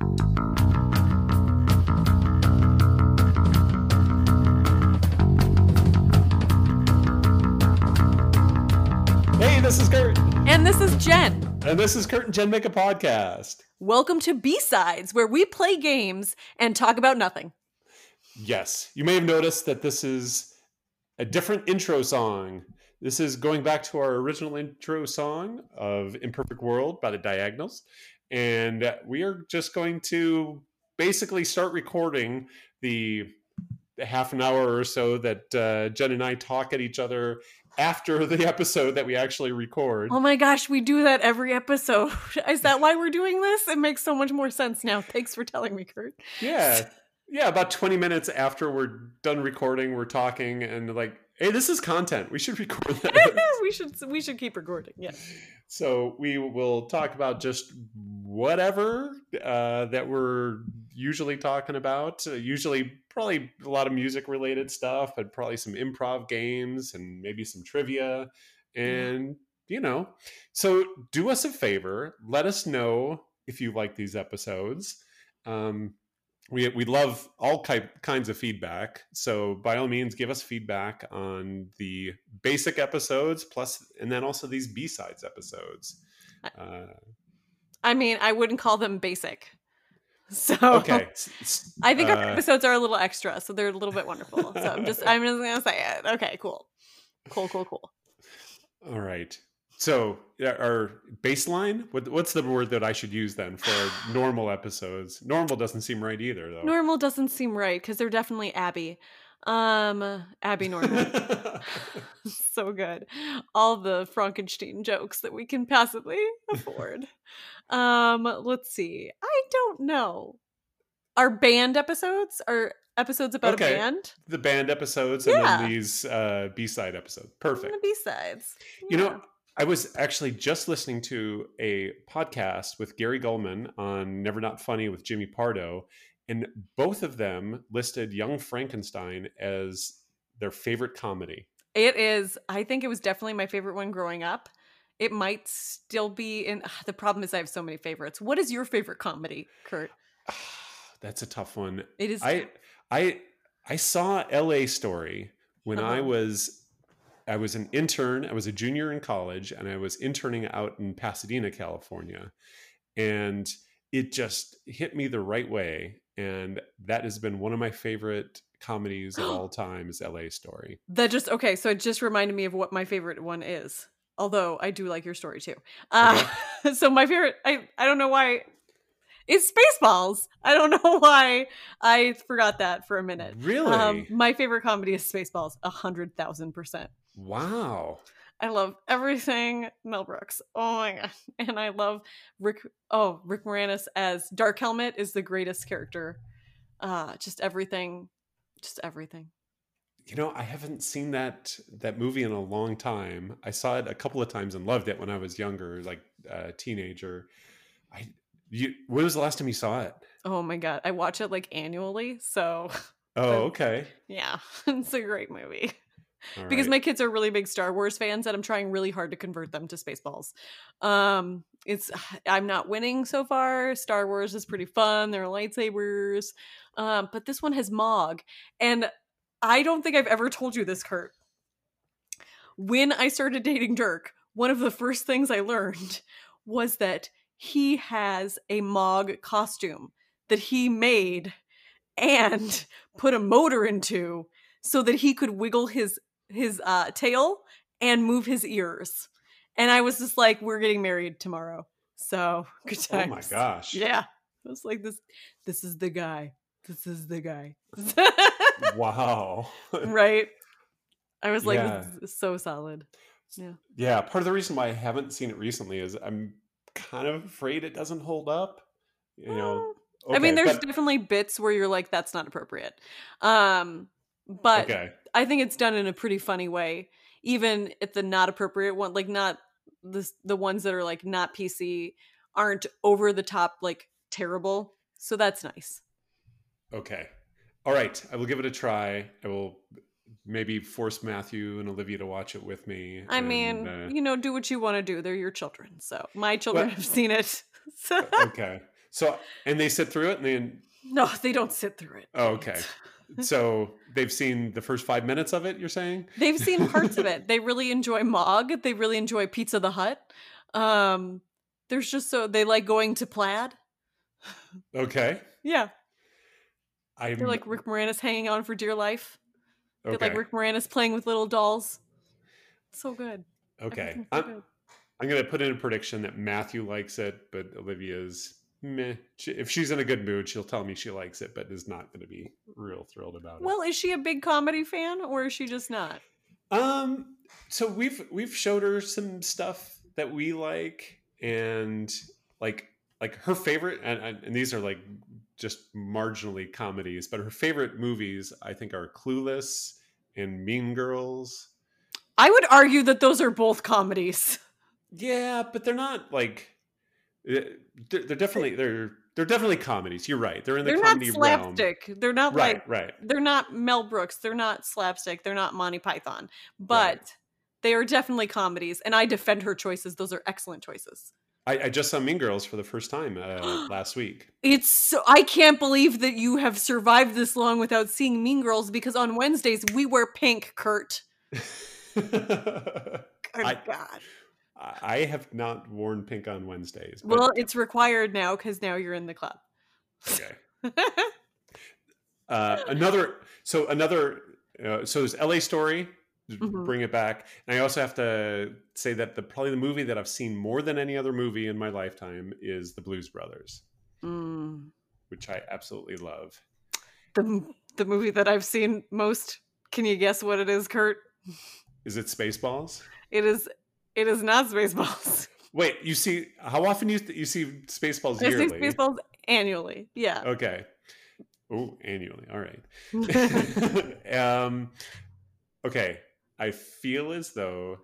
Hey, this is Kurt. And this is Jen. And this is Kurt and Jen Make a Podcast. Welcome to B Sides, where we play games and talk about nothing. Yes, you may have noticed that this is a different intro song. This is going back to our original intro song of Imperfect World by the Diagonals. And we are just going to basically start recording the half an hour or so that uh, Jen and I talk at each other after the episode that we actually record. Oh my gosh, we do that every episode. Is that why we're doing this? It makes so much more sense now. Thanks for telling me, Kurt. Yeah. Yeah, about 20 minutes after we're done recording, we're talking and like, hey, this is content. We should record that. we should we should keep recording. Yeah. So we will talk about just whatever uh, that we're usually talking about. Uh, usually, probably a lot of music related stuff, but probably some improv games and maybe some trivia. And, you know, so do us a favor. Let us know if you like these episodes. Um, we, we love all ki- kinds of feedback. So by all means, give us feedback on the basic episodes, plus, and then also these B sides episodes. Uh, I mean, I wouldn't call them basic. So okay, I think our Uh, episodes are a little extra, so they're a little bit wonderful. So I'm just I'm just gonna say it. Okay, cool. Cool, cool, cool. All right. So our baseline. What, what's the word that I should use then for normal episodes? Normal doesn't seem right either, though. Normal doesn't seem right because they're definitely Abby. Um, Abby Normal. so good. All the Frankenstein jokes that we can possibly afford. um, let's see. I don't know. Our band episodes are episodes about Okay. a band. the band episodes and then these uh, B side episodes. Perfect. The B sides. You know, I was actually just listening to a podcast with Gary Gulman on Never Not Funny with Jimmy Pardo, and both of them listed Young Frankenstein as their favorite comedy. it is. I think it was definitely my favorite one growing up. It might still be in. The problem is I have so many favorites. What is your favorite comedy, Kurt? That's a tough one. It is. I I I saw L.A. Story when I Uh-huh. was I was an intern. I was a junior in college, and I was interning out in Pasadena, California, and it just hit me the right way. And that has been one of my favorite comedies of all time. Is L.A. Story? That just okay. So it just reminded me of what my favorite one is. Although I do like your story too. Uh, so my favorite, I I don't know why, it's Spaceballs. I don't know why I forgot that for a minute. Really? Um, my favorite comedy is Spaceballs, a hundred thousand percent. Wow. I love everything Mel Brooks. Oh my god, and I love Rick. Oh, Rick Moranis as Dark Helmet is the greatest character. Uh, just everything, just everything. You know, I haven't seen that that movie in a long time. I saw it a couple of times and loved it when I was younger, like a teenager. I you when was the last time you saw it? Oh my god, I watch it like annually, so Oh, okay. yeah, it's a great movie. All Because right. my kids are really big Star Wars fans, and I'm trying really hard to convert them to Spaceballs. Um, it's I'm not winning so far. Star Wars is pretty fun. There are lightsabers, um, but this one has Mawg, and I don't think I've ever told you this, Kurt. When I started dating Dirk, one of the first things I learned was that he has a Mawg costume that he made and put a motor into so that he could wiggle his his uh, tail and move his ears. And I was just like, "We're getting married tomorrow." So good oh my gosh. Yeah, I was like, "This, this is the guy. This is the guy." Wow. right? I was like, Yeah. "This is so solid." yeah, Yeah. part of the reason why I haven't seen it recently is I'm kind of afraid it doesn't hold up. You know. I mean, there's but- definitely bits where you're like, "That's not appropriate," um, but okay. I think it's done in a pretty funny way. Even at the not appropriate one, like not the the ones that are like not PC aren't over the top like terrible. So that's nice. Okay. All right. I will give it a try. I will maybe force Matthew and Olivia to watch it with me. I and, mean, uh, you know, do what you want to do. They're your children. So my children Well- have seen it. Okay. So and they sit through it and then No, they don't sit through it. oh, okay. So they've seen the first five minutes of it. You're saying? They've seen parts of it. They really enjoy Mawg. They really enjoy Pizza the Hut. Um, there's just so they like going to Plaid. Okay. Yeah, I'm they like Rick Moranis hanging on for dear life. Okay. They okay. like Rick Moranis playing with little dolls. So good. okay. I'm, good. I'm going to put in a prediction that Matthew likes it, but Olivia's meh. She, if she's in a good mood, she'll tell me she likes it, but is not going to be real thrilled about it. Well, is she a big comedy fan or is she just not? Um, so we've we've showed her some stuff that we like, and like like her favorite, and, and these are like just marginally comedies, but her favorite movies I think are Clueless and Mean Girls. I would argue that those are both comedies. Yeah, but they're not like they're, they're definitely they're they're definitely comedies. You're right. They're in the They're not comedy realm. slapstick. They're not Right, like right. they're not Mel Brooks. They're not slapstick. They're not Monty Python. But they are definitely comedies, and I defend her choices. Those are excellent choices. I, I just saw Mean Girls for the first time uh, last week. It's so I can't believe that you have survived this long without seeing Mean Girls because on Wednesdays we wear pink, Kurt. Good I- God. I have not worn pink on Wednesdays. But, Well, it's required now because now you're in the club. okay. Uh, another so another uh, so there's L.A. Story. Mhm. Bring it back, and I also have to say that the probably the movie that I've seen more than any other movie in my lifetime is The Blues Brothers, Mm. which I absolutely love. The the movie that I've seen most. Can you guess what it is, Kurt? Is it Spaceballs? It is. It is not Spaceballs. Wait, you see how often you you see Spaceballs I see yearly? Spaceballs annually. Yeah. Okay. Oh, annually. All right. um, okay. I feel as though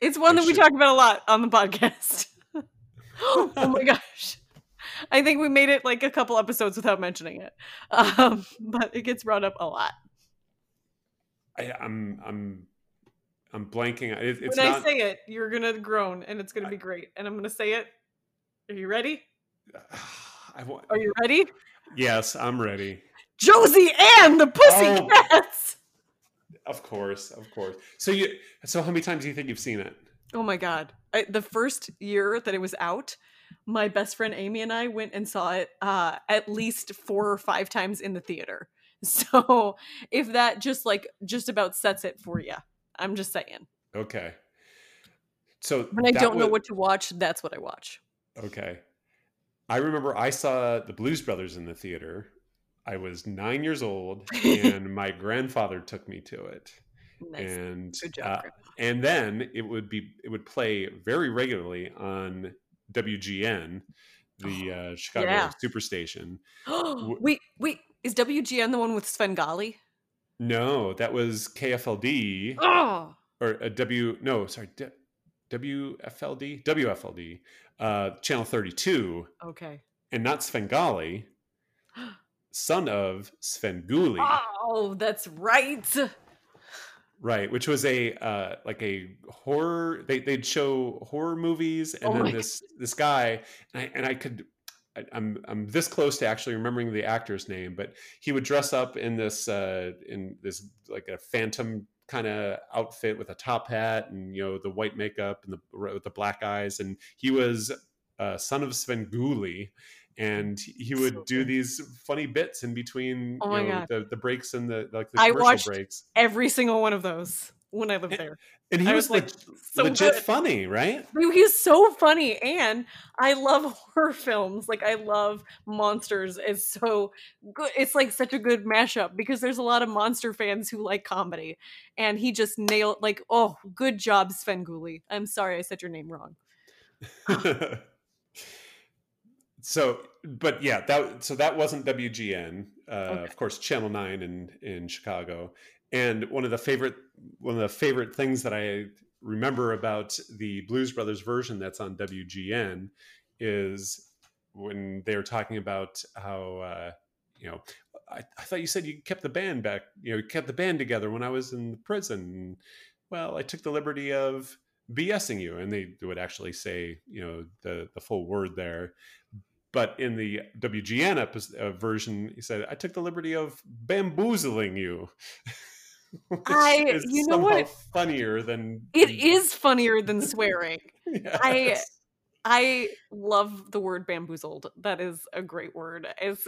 It's one I that we talk about a lot on the podcast. oh my gosh. I think we made it like a couple episodes without mentioning it. Um, but it gets brought up a lot. I, I'm I'm I'm blanking. It, it's when not. I say it, you're gonna groan and it's gonna be great. And I'm gonna say it. Are you ready? I want, Are you ready? yes, I'm ready. Josie and the Pussycats! Of course, of course. So you. So how many times do you think you've seen it? Oh my god. I, the first year that it was out, my best friend Amy and I went and saw it uh, at least four or five times in the theater. So if that just like just about sets it for you, I'm just saying. Okay. So When I don't know what to watch, that's what I watch. Okay. I remember I saw the Blues Brothers in the theater. I was nine years old, and my grandfather took me to it. Nice. And Good job. uh, and then it would be it would play very regularly on WGN, the uh, Chicago Yeah. Superstation. wait, wait. Is WGN the one with Svengali? No, that was KFLD Oh, or a W. No, sorry, D- WFLD, WFLD, uh, channel thirty-two, okay. and not Svengali, son of Svengoolie, Oh, that's right. right? Which was a uh, like a horror. They they'd show horror movies, and Oh then this this guy, and I, and I could. I, I'm I'm this close to actually remembering the actor's name, but he would dress up in this uh, in this like a phantom kind of outfit with a top hat and you know the white makeup and the with the black eyes, and he was uh, son of Svengoolie, and he would So do these funny bits in between Oh you know, the the breaks and the like the I commercial watched breaks, Every single one of those when I lived there. and he I was, was like, leg- so legit good. funny, right? He's so funny, and I love horror films. Like I love monsters. It's so good. It's like such a good mashup because there's a lot of monster fans who like comedy, and he just nailed. Like, oh, good job, Sven Gulli. I'm sorry I said your name wrong. so but yeah that so that wasn't wgn uh, Okay. of course channel 9 in in chicago and one of the favorite one of the favorite things that i remember about the blues brothers version that's on wgn is when they were talking about how uh, you know I, I thought you said you kept the band back you know kept the band together when i was in the prison well i took the liberty of BSing you, and they would actually say, you know, the the full word there. but in the WGN episode, uh, version, he said, "I took the liberty of bamboozling you." I, you know what? Funnier than it is funnier than swearing. yes. I I love the word bamboozled. That is a great word. It's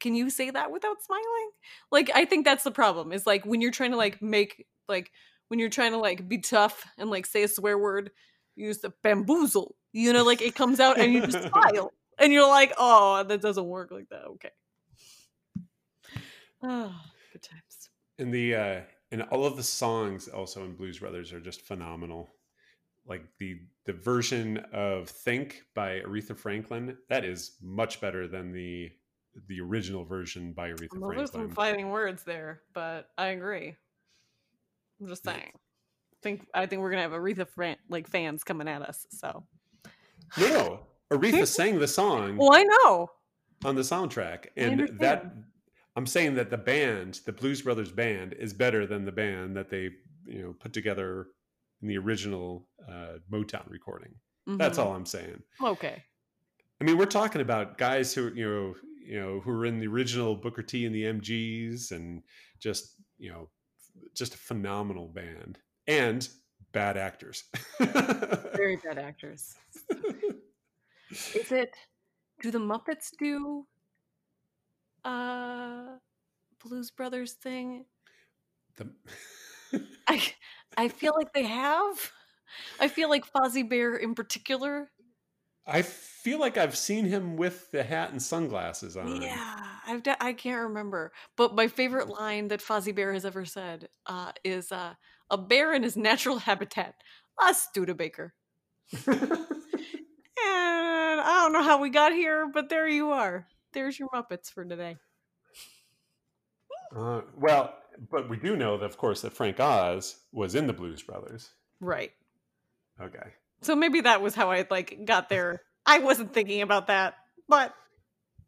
can you say that without smiling? Like I think that's the problem. Is like when you're trying to like make like when you're trying to like be tough and like say a swear word, use the bamboozle. You know, like it comes out and you just smile. And you're like, oh, that doesn't work like that. Okay. Oh, good times. And the uh and all of the songs also in Blues Brothers are just phenomenal like the the version of Think by Aretha Franklin that is much better than the the original version by Aretha well, Franklin. There's some fighting words there, but I agree. I'm just saying. I think I think we're gonna have Aretha Fran- like fans coming at us. So no, no. Aretha sang the song. Well, I know on the soundtrack, and that I'm saying that the band, the Blues Brothers band, is better than the band that they you know put together in the original uh, Motown recording. Mm-hmm. That's all I'm saying. Okay. I mean, we're talking about guys who you know, you know, who were in the original Booker T and the MGs, and just you know, just a phenomenal band and bad actors. Very bad actors. Is it? Do the Muppets do uh Blues Brothers thing? The I I feel like they have. I feel like Fozzie Bear in particular. I feel like I've seen him with the hat and sunglasses on. Yeah, I've de- I can't remember, but my favorite line that Fozzie Bear has ever said uh, is uh, "A bear in his natural habitat, a Studebaker." and I don't know how we got here, but there you are. There's your Muppets for today. Uh, well, but we do know that, of course, that Frank Oz was in the Blues Brothers. Right. Okay. So maybe that was how I like got there. I wasn't thinking about that, but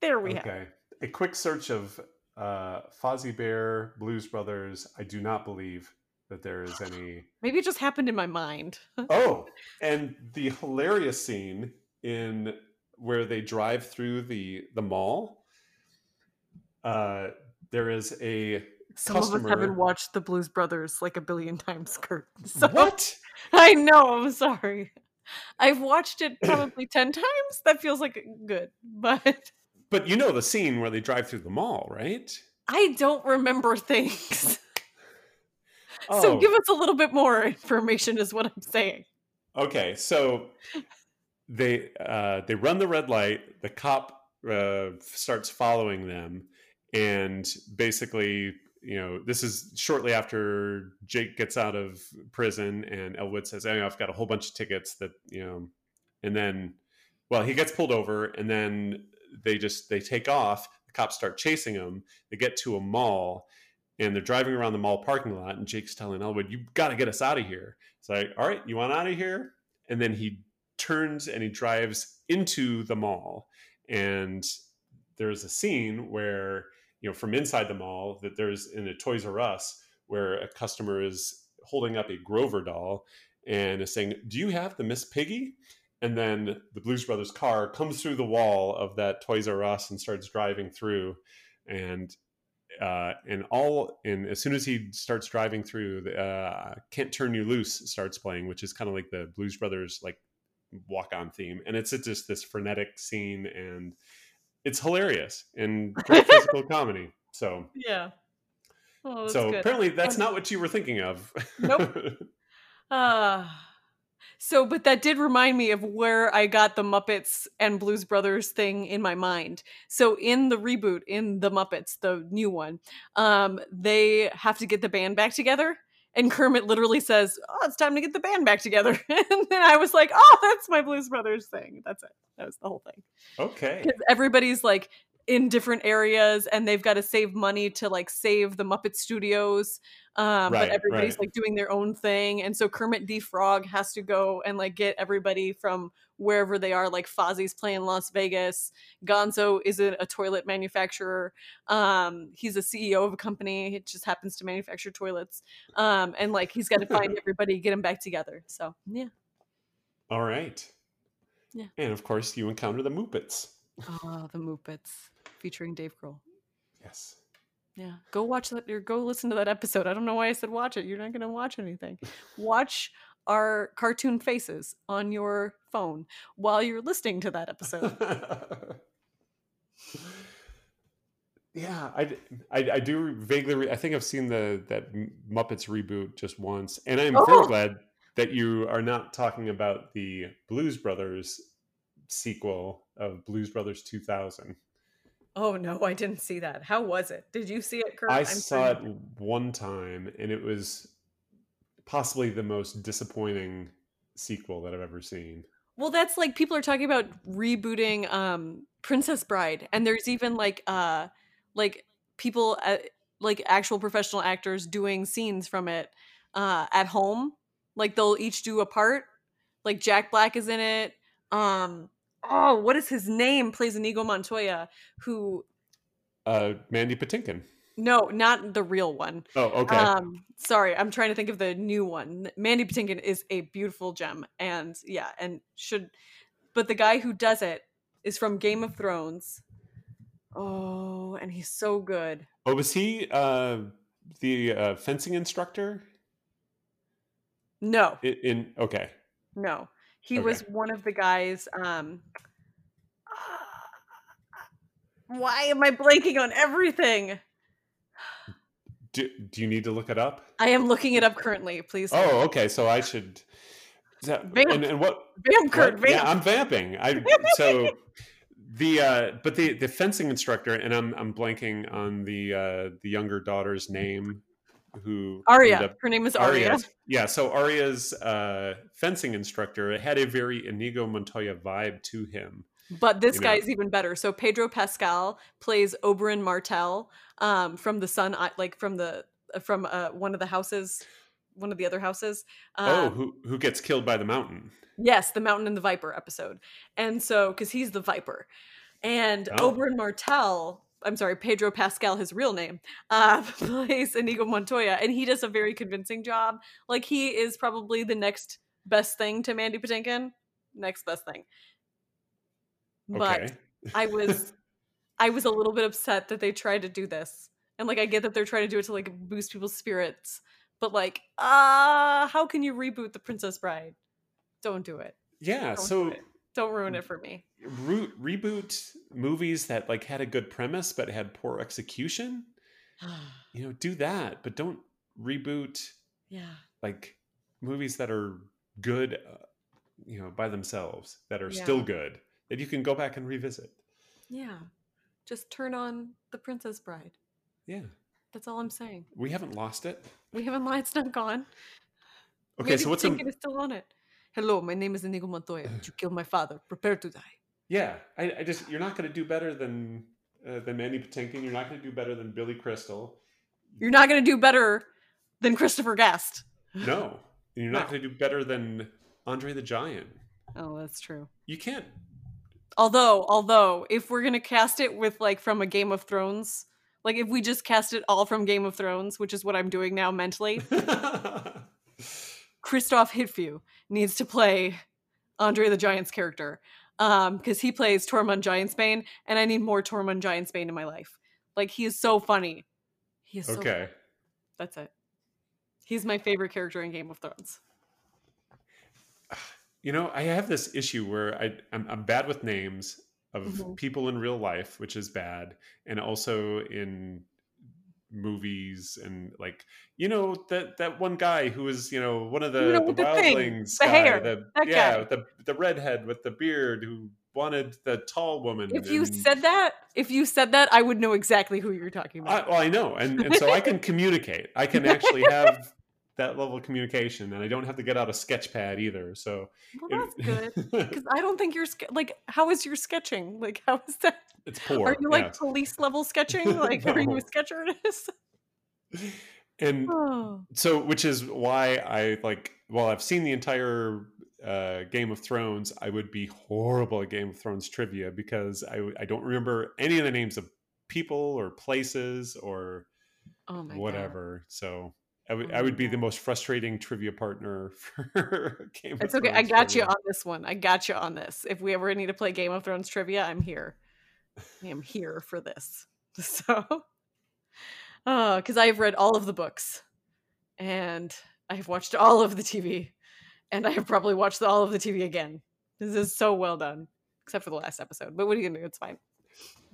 there we okay. have. Okay. A quick search of uh, Fozzie Bear, Blues Brothers. I do not believe that there is any. Maybe it just happened in my mind. oh, and the hilarious scene in where they drive through the the mall. Uh, there is a some customer. of us haven't watched the Blues Brothers like a billion times, Kurt. So, what? I know. I'm sorry. I've watched it probably ten times. That feels like good, but but you know the scene where they drive through the mall, right? I don't remember things. oh. So give us a little bit more information, is what I'm saying. Okay, so they uh, they run the red light. The cop uh, starts following them, and basically you know, this is shortly after Jake gets out of prison and Elwood says, I've got a whole bunch of tickets that, you know, and then, well, he gets pulled over and then they just, they take off. The cops start chasing him. They get to a mall and they're driving around the mall parking lot and Jake's telling Elwood, "You've got to get us out of here. It's like, all right, you want out of here? And then he turns and he drives into the mall and there's a scene where you know from inside the mall that there's in a Toys R Us where a customer is holding up a Grover doll and is saying, "Do you have the Miss Piggy?" And then the Blues Brothers car comes through the wall of that Toys R Us and starts driving through, and uh, and all and as soon as he starts driving through, the, uh, "Can't Turn You Loose" starts playing, which is kind of like the Blues Brothers like walk on theme, and it's just this frenetic scene and it's hilarious and great physical comedy. So yeah. Oh, so good. apparently that's not what you were thinking of. Nope. uh so but that did remind me of where I got the Muppets and Blues Brothers thing in my mind. So in the reboot in the Muppets, the new one, um they have to get the band back together and Kermit literally says, "Oh, it's time to get the band back together." and then I was like, "Oh, that's my Blues Brothers thing." That's it. That was the whole thing. Okay. Because everybody's like in different areas and they've got to save money to like save the Muppet Studios. Um, right, but everybody's right. like doing their own thing. And so Kermit D. Frog has to go and like get everybody from wherever they are. Like Fozzie's playing Las Vegas. Gonzo is a, a toilet manufacturer. Um, he's a CEO of a company. It just happens to manufacture toilets. Um, and like he's got to find everybody, get them back together. So yeah. All right. Yeah. And of course, you encounter the Muppets. Oh, the Muppets featuring Dave Grohl. Yes. Yeah, go watch that or go listen to that episode. I don't know why I said watch it. You're not going to watch anything. Watch our cartoon faces on your phone while you're listening to that episode. yeah, I, I, I do vaguely. Re- I think I've seen the that Muppets reboot just once, and I'm Oh! very glad that you are not talking about the Blues Brothers sequel of Blues Brothers 2000. Oh no, I didn't see that. How was it? Did you see it, Kurt? I I'm saw it one time, and it was possibly the most disappointing sequel that I've ever seen. Well, that's like people are talking about rebooting um Princess Bride and there's even like uh like people uh, like actual professional actors doing scenes from it uh at home. Like they'll each do a part. Like Jack Black is in it. Um oh, what is his name? Plays Inigo Montoya who Uh, Mandy Patinkin. no, not the real one. Oh, okay. Um, sorry, I'm trying to think of the new one. Mandy Patinkin is a beautiful gem, and yeah, and should, but the guy who does it is from Game of Thrones. Oh, and he's so good. oh, was he uh, the uh, fencing instructor? No, In, in okay. no, he Okay. was one of the guys. Um, why am I blanking on everything? Do, do you need to look it up? I am looking it up currently. Please. Oh, okay. So I should. that- Vamp. and, and what? Bam, Kurt. what- Yeah, I'm vamping. I so the uh, but the the fencing instructor, and I'm I'm blanking on the uh, the younger daughter's name, who Arya. ended up- Her name is Arya. Arya's- Yeah, so Arya's uh, fencing instructor had a very Inigo Montoya vibe to him. But this guy know. is even better. So Pedro Pascal plays Oberyn Martell um, from the Sun, like from the from uh, one of the houses, one of the other houses. oh, Um, who who gets killed by the mountain? yes, the Mountain and the Viper episode. And so, because he's the Viper, and Oh. Oberyn Martell. I'm sorry, Pedro Pascal, his real name, uh, plays Inigo Montoya, and he does a very convincing job. Like he is probably the next best thing to Mandy Patinkin. Next best thing. But Okay. I was I was a little bit upset that they tried to do this. And like I get that they're trying to do it to like boost people's spirits, but like ah, how can you reboot The Princess Bride? Don't do it. yeah. Don't do So it. Don't ruin it for me. root, reboot movies that like had a good premise but had poor execution. You know, do that, but don't reboot yeah. like movies that are good. Uh, you know, by themselves that are still good that you can go back and revisit. Yeah. Just turn on The Princess Bride. Yeah, That's all I'm saying. we haven't lost it. We haven't lied, it's not gone. Okay, Mandy so what's a Patinkin is still on it. Hello, my name is Inigo Montoya. You killed my father. Prepare to die. Yeah, I, I just you're not going to do better than uh, than Mandy Patinkin. You're not going to do better than Billy Crystal. You're not gonna do better than Christopher Guest. No, and you're not No. going to do better than Andre the Giant. Oh, that's true. You can't. Although, although, if we're gonna cast it with like from a Game of Thrones, like if we just cast it all from Game of Thrones, which is what I'm doing now mentally, Kristofer Hivju needs to play Andre the Giant's character. Um, because he plays Tormund Giantsbane, and I need more Tormund Giantsbane in my life. Like he is so funny. He is so okay. that's it. He's my favorite character in Game of Thrones. You know, I have this issue where I I'm, I'm bad with names of Mhm. people in real life, which is bad, and also in movies and like you know that that one guy who was you know one of the, You know, the the wildlings the guy, hair, the yeah guy. the the redhead with the beard who wanted the tall woman If you and- said that, if you said that, I would know exactly who you're talking I, about. well i know and, and so i can communicate i can actually have that level of communication and i don't have to get out a sketch pad either so well, that's good. Because I don't think you're like. How is your sketching? Like, how is that? it's poor Are you like yes. police level sketching? Like, are you a sketch artist? and Oh. so which is why i like well i've seen the entire uh, game of thrones i would be horrible at game of thrones trivia because I, I don't remember any of the names of people or places or Oh my god. whatever so I would Oh I would be the most frustrating trivia partner for Game of It's okay. I got you on this one. I got you on this. If we ever need to play Game of Thrones trivia, I'm here. I am here for this. So, uh, because I've read all of the books and I've watched all of the TV and I have probably watched all of the TV again. This is so well done, except for the last episode. But what are you gonna do? It's fine.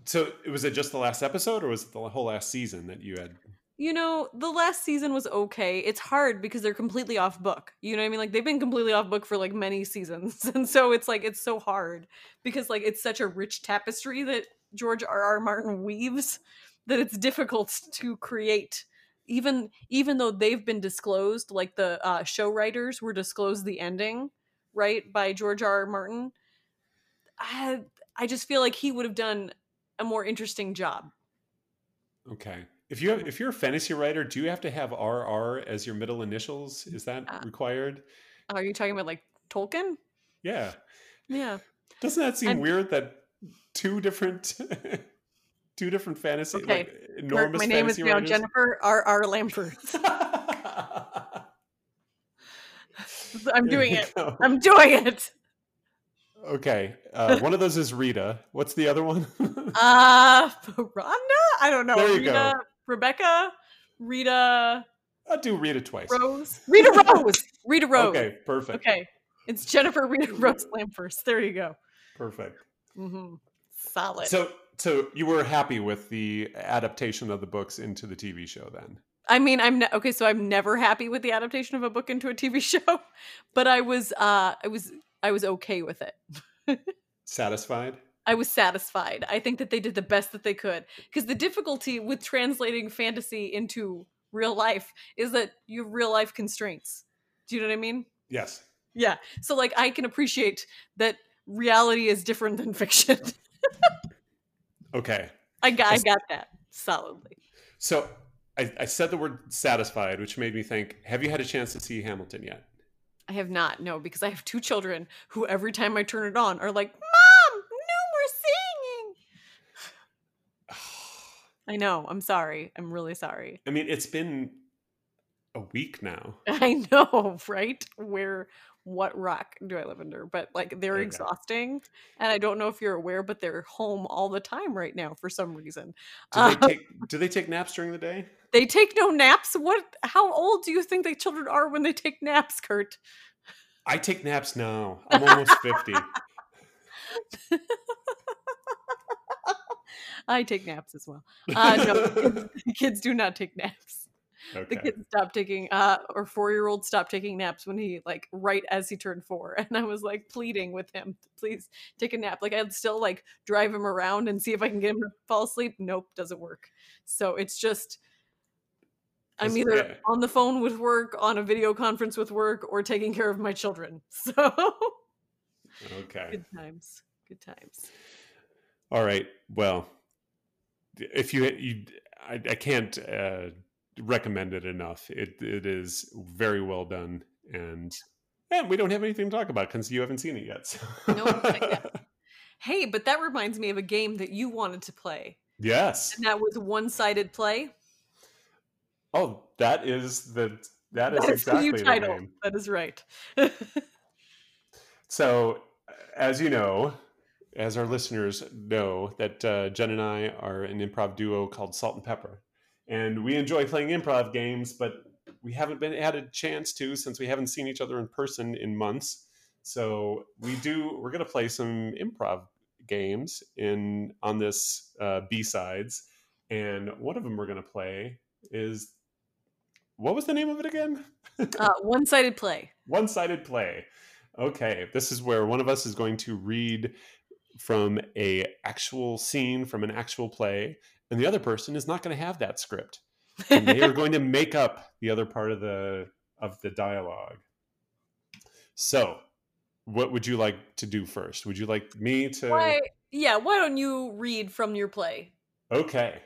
So was it just the last episode, or was it the whole last season that you had? You know, the last season was okay. It's hard because they're completely off book. You know what I mean? Like they've been completely off book for like many seasons. And so it's like it's so hard because like it's such a rich tapestry that George R. R. Martin weaves that it's difficult to create even even though they've been disclosed like the uh, show writers were disclosed the ending right by George R. R. Martin I I just feel like he would have done a more interesting job. Okay. If you have, if you're a fantasy writer, do you have to have RR as your middle initials? Is that uh, required? Are you talking about like Tolkien? Yeah. Yeah. Doesn't that seem weird that two different two different fantasy okay. like enormous Kurt, my name is now Jennifer R. R. Lambert. I'm doing it. Go. I'm doing it. Okay. Uh, one of those is Rita. What's the other one? uh Rhonda? I don't know. There you Rita, go. Rebecca, Rita. I'll do Rita twice. Rose. Rita Rose. Rita Rose. Okay, perfect. Okay. It's Jennifer Rita Rose Lampers. There you go. Perfect. Mm-hmm. Solid. So so you were happy with the adaptation of the books into the TV show then? I mean, I'm ne- okay. So I'm never happy with the adaptation of a book into a TV show, but I was, uh, I was, I was okay with it. Satisfied. I was satisfied. I think that they did the best that they could because the difficulty with translating fantasy into real life is that you have real life constraints. Do you know what I mean? Yes. Yeah. So like I can appreciate that reality is different than fiction. okay. I got I got that solidly. So I, I said the word satisfied, which made me think, have you had a chance to see Hamilton yet? I have not, no, because I have two children who every time I turn it on are like, Mom, no more singing. I know. I'm sorry. I'm really sorry. I mean, it's been a week now. I know, right? Where what rock do I live under? But like they're okay. exhausting, and I don't know if you're aware, but they're home all the time right now for some reason. Do they um, take Do they take naps during the day? They take no naps. What? How old do you think the children are when they take naps, Kurt? I take naps now. I'm almost fifty. I take naps as well. Uh, no, kids, kids do not take naps. Okay. The kids stopped taking, uh, or four year old stopped taking naps when he, like, right as he turned four. And I was like pleading with him, please take a nap. Like, I'd still like drive him around and see if I can get him to fall asleep. Nope, doesn't work. So it's just, I'm either yeah. on the phone with work, on a video conference with work, or taking care of my children. So, okay. Good times. Good times. All right. Well, if you, you I, I can't, uh, recommend it enough. It it is very well done, and and we don't have anything to talk about because you haven't seen it yet. So. no, hey, but that reminds me of a game that you wanted to play. Yes, and that was one sided play. Oh, that is the that is exactly the, title. The. That is right. so, as you know, as our listeners know, that uh, Jen and I are an improv duo called Salt and Pepper and we enjoy playing improv games, but we haven't been had a chance to since we haven't seen each other in person in months. So we do. We're going to play some improv games in on this uh, B sides, and one of them we're going to play is what was the name of it again? uh, one sided play. One sided play. Okay, this is where one of us is going to read from a actual scene from an actual play and the other person is not going to have that script. And they are going to make up the other part of the of the dialogue. So what would you like to do first? Would you like me to why, yeah why don't you read from your play? Okay.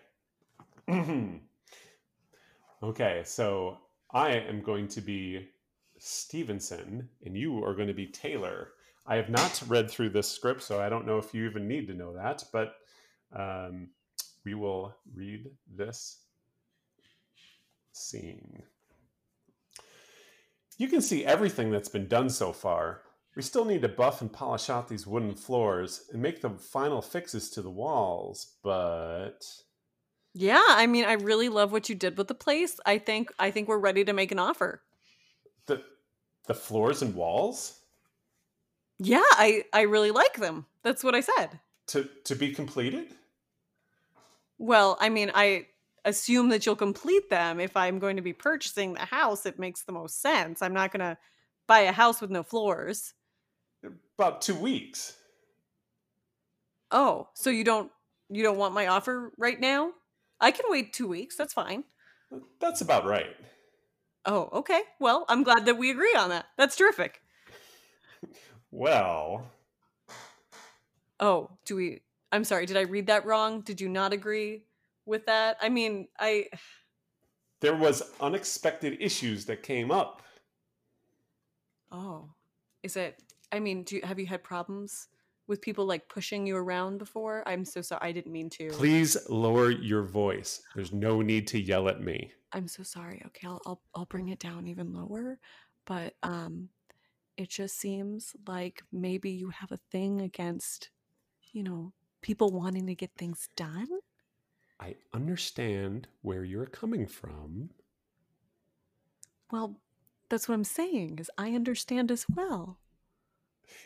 Okay so i am going to be stevenson and you are going to be taylor i have not read through this script so i don't know if you even need to know that but um, we will read this scene. You can see everything that's been done so far. We still need to buff and polish out these wooden floors and make the final fixes to the walls, but Yeah, I mean, I really love what you did with the place. I think I think we're ready to make an offer. the the floors and walls Yeah, I I really like them. That's what I said. to to be completed? Well, I mean, I assume that you'll complete them if I'm going to be purchasing the house. It makes the most sense. I'm not going to buy a house with no floors. About 2 weeks. Oh, so you don't you don't want my offer right now? I can wait 2 weeks. That's fine. That's about right. Oh, okay. Well, I'm glad that we agree on that. That's terrific. Well, Oh, do we I'm sorry, did I read that wrong? Did you not agree with that? I mean, I there was unexpected issues that came up. Oh. Is it I mean, do you have you had problems with people like pushing you around before? I'm so sorry. I didn't mean to. Please lower your voice. There's no need to yell at me. I'm so sorry. Okay, I'll, I'll I'll bring it down even lower, but um it just seems like maybe you have a thing against you know, people wanting to get things done. I understand where you're coming from. Well, that's what I'm saying is I understand as well.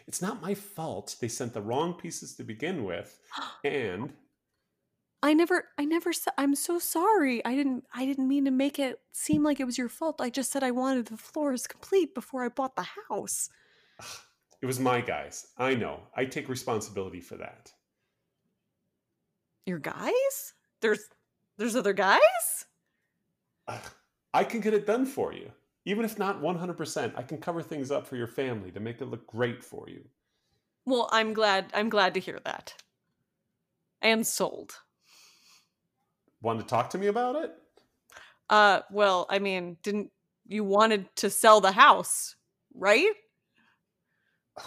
It's not my fault they sent the wrong pieces to begin with. And I never I never said I'm so sorry. I didn't I didn't mean to make it seem like it was your fault. I just said I wanted the floors complete before I bought the house. it was my guys. I know. I take responsibility for that. Your guys? There's there's other guys? I can get it done for you. Even if not 100%, I can cover things up for your family to make it look great for you. Well, I'm glad I'm glad to hear that. And sold. Want to talk to me about it? Uh well, I mean, didn't you wanted to sell the house, right?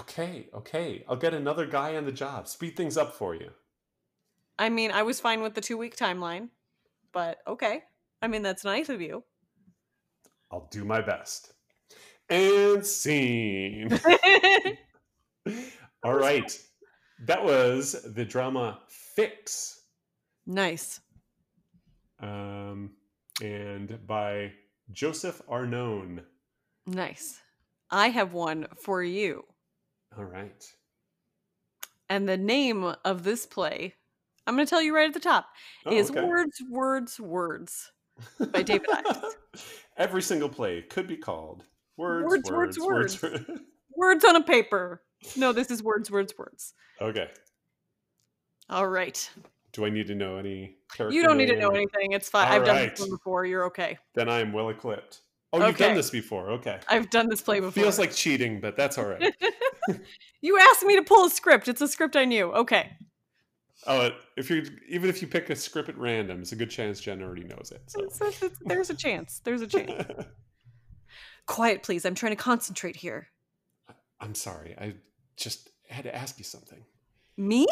Okay, okay. I'll get another guy on the job. Speed things up for you. I mean, I was fine with the 2 week timeline, but okay. I mean, that's nice of you. I'll do my best. And scene. All right. That was the drama Fix. nice. Um, and by Joseph Arnone. Nice. I have one for you. All right. And the name of this play, I'm going to tell you right at the top, Oh, is okay. Words, Words, Words by David Ives. Every single play could be called Words, Words, Words, words, Words. Words on a paper. No, this is Words, Words, Words. okay. All right. Do I need to know any character? You don't need to know anything. It's fine. All I've done this one before. You're okay. Then I am well equipped. Oh, you've done this before. Okay. I've done this play before. Feels like cheating, but that's all right. you asked me to pull a script. It's a script I knew. Okay. oh, uh, if you even if you pick a script at random, it's a good chance Jen already knows it. So. It's- it's- it's- there's a chance. There's a chance. Quiet, please. I'm trying to concentrate here. I'm sorry. I just had to ask you something. Me?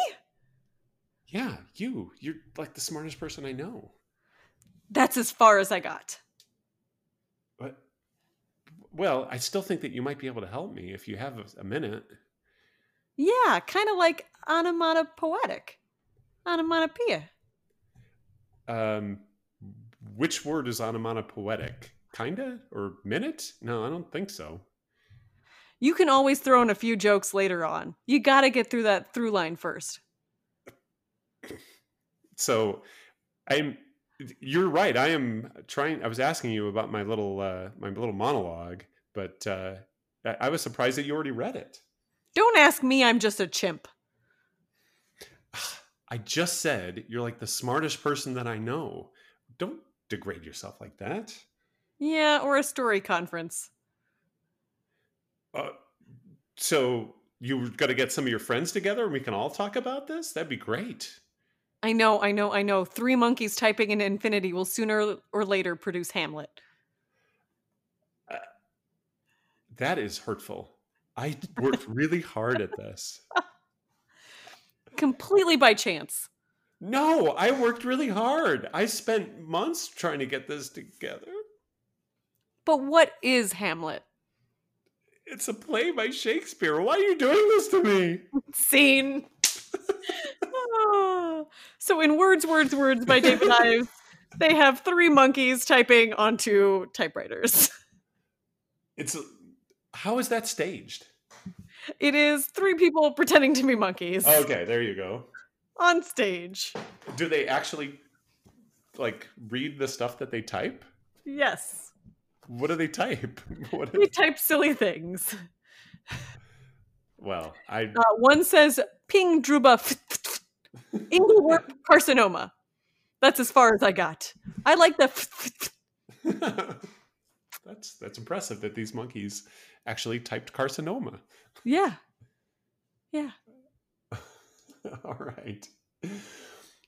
Yeah, you. You're like the smartest person I know. That's as far as I got. But well, I still think that you might be able to help me if you have a, a minute. Yeah, kind of like onomatopoetic. Onomatopoeia. Um, which word is onomatopoetic? Kinda or minute? No, I don't think so. You can always throw in a few jokes later on. You got to get through that through line first. So, I'm. You're right. I am trying. I was asking you about my little uh, my little monologue, but uh, I, I was surprised that you already read it. Don't ask me, I'm just a chimp. I just said you're like the smartest person that I know. Don't degrade yourself like that. Yeah, or a story conference. Uh, so you have got to get some of your friends together and we can all talk about this. That'd be great. I know, I know, I know. Three monkeys typing in infinity will sooner or later produce Hamlet. Uh, that is hurtful. I worked really hard at this. Completely by chance. No, I worked really hard. I spent months trying to get this together. But what is Hamlet? It's a play by Shakespeare. Why are you doing this to me? Scene. So in Words, Words, Words by David Ives, they have three monkeys typing onto typewriters. It's how is that staged? It is three people pretending to be monkeys Okay, there you go. on stage. Do they actually like read the stuff that they type? Yes. What do they type? What They type silly things. well, I Uh, one says ping druba Ingleworth carcinoma. That's as far as I got. I like the that's that's impressive that these monkeys actually typed carcinoma. yeah. Yeah. All right.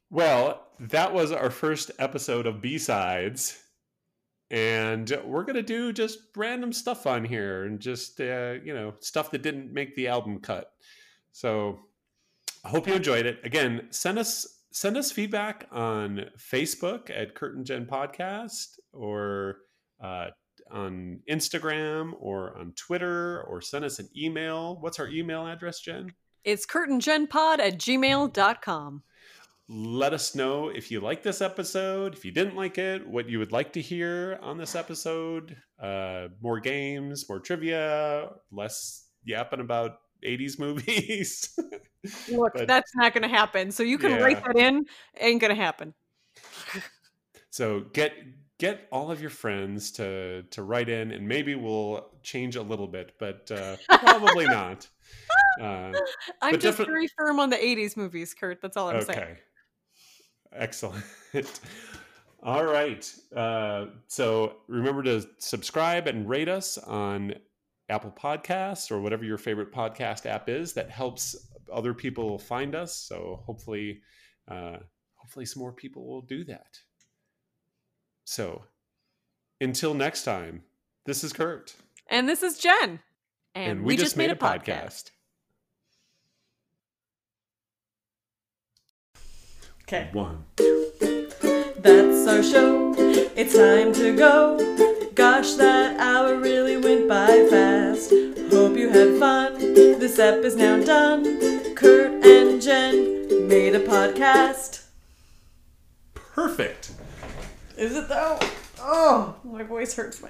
Well, that was our first episode of B-Sides. And we're going to do just random stuff on here and just, uh, you know, stuff that didn't make the album cut. So I hope you enjoyed it. Again, send us send us feedback on Facebook at Kurt and Jen Podcast or uh, on Instagram or on Twitter or send us an email. What's our email address, Jen? It's kurtandjenpod at gmail.com. let us know if you like this episode, if you didn't like it, what you would like to hear on this episode. Uh, more games, more trivia, less yapping about 80s movies. Look, But- that's not going to happen. So you can Yeah. write that in. Ain't going to happen. so get get all of your friends to to write in and maybe we'll change a little bit, but uh, probably not. Uh, I'm just defi- very firm on the 80s movies, Kurt. That's all I'm saying. okay. Excellent. All right. Uh, so remember to subscribe and rate us on Apple Podcasts or whatever your favorite podcast app is. That helps other people find us. So hopefully, uh, hopefully, some more people will do that. So until next time, this is Kurt, And this is Jen. And, we, just made, a podcast. Okay. One. That's our show. It's time to go. Gosh, that hour really went by fast. Hope you had fun. This ep is now done. Kurt and Jen made a podcast. Perfect. Is it though? Oh, my voice hurts my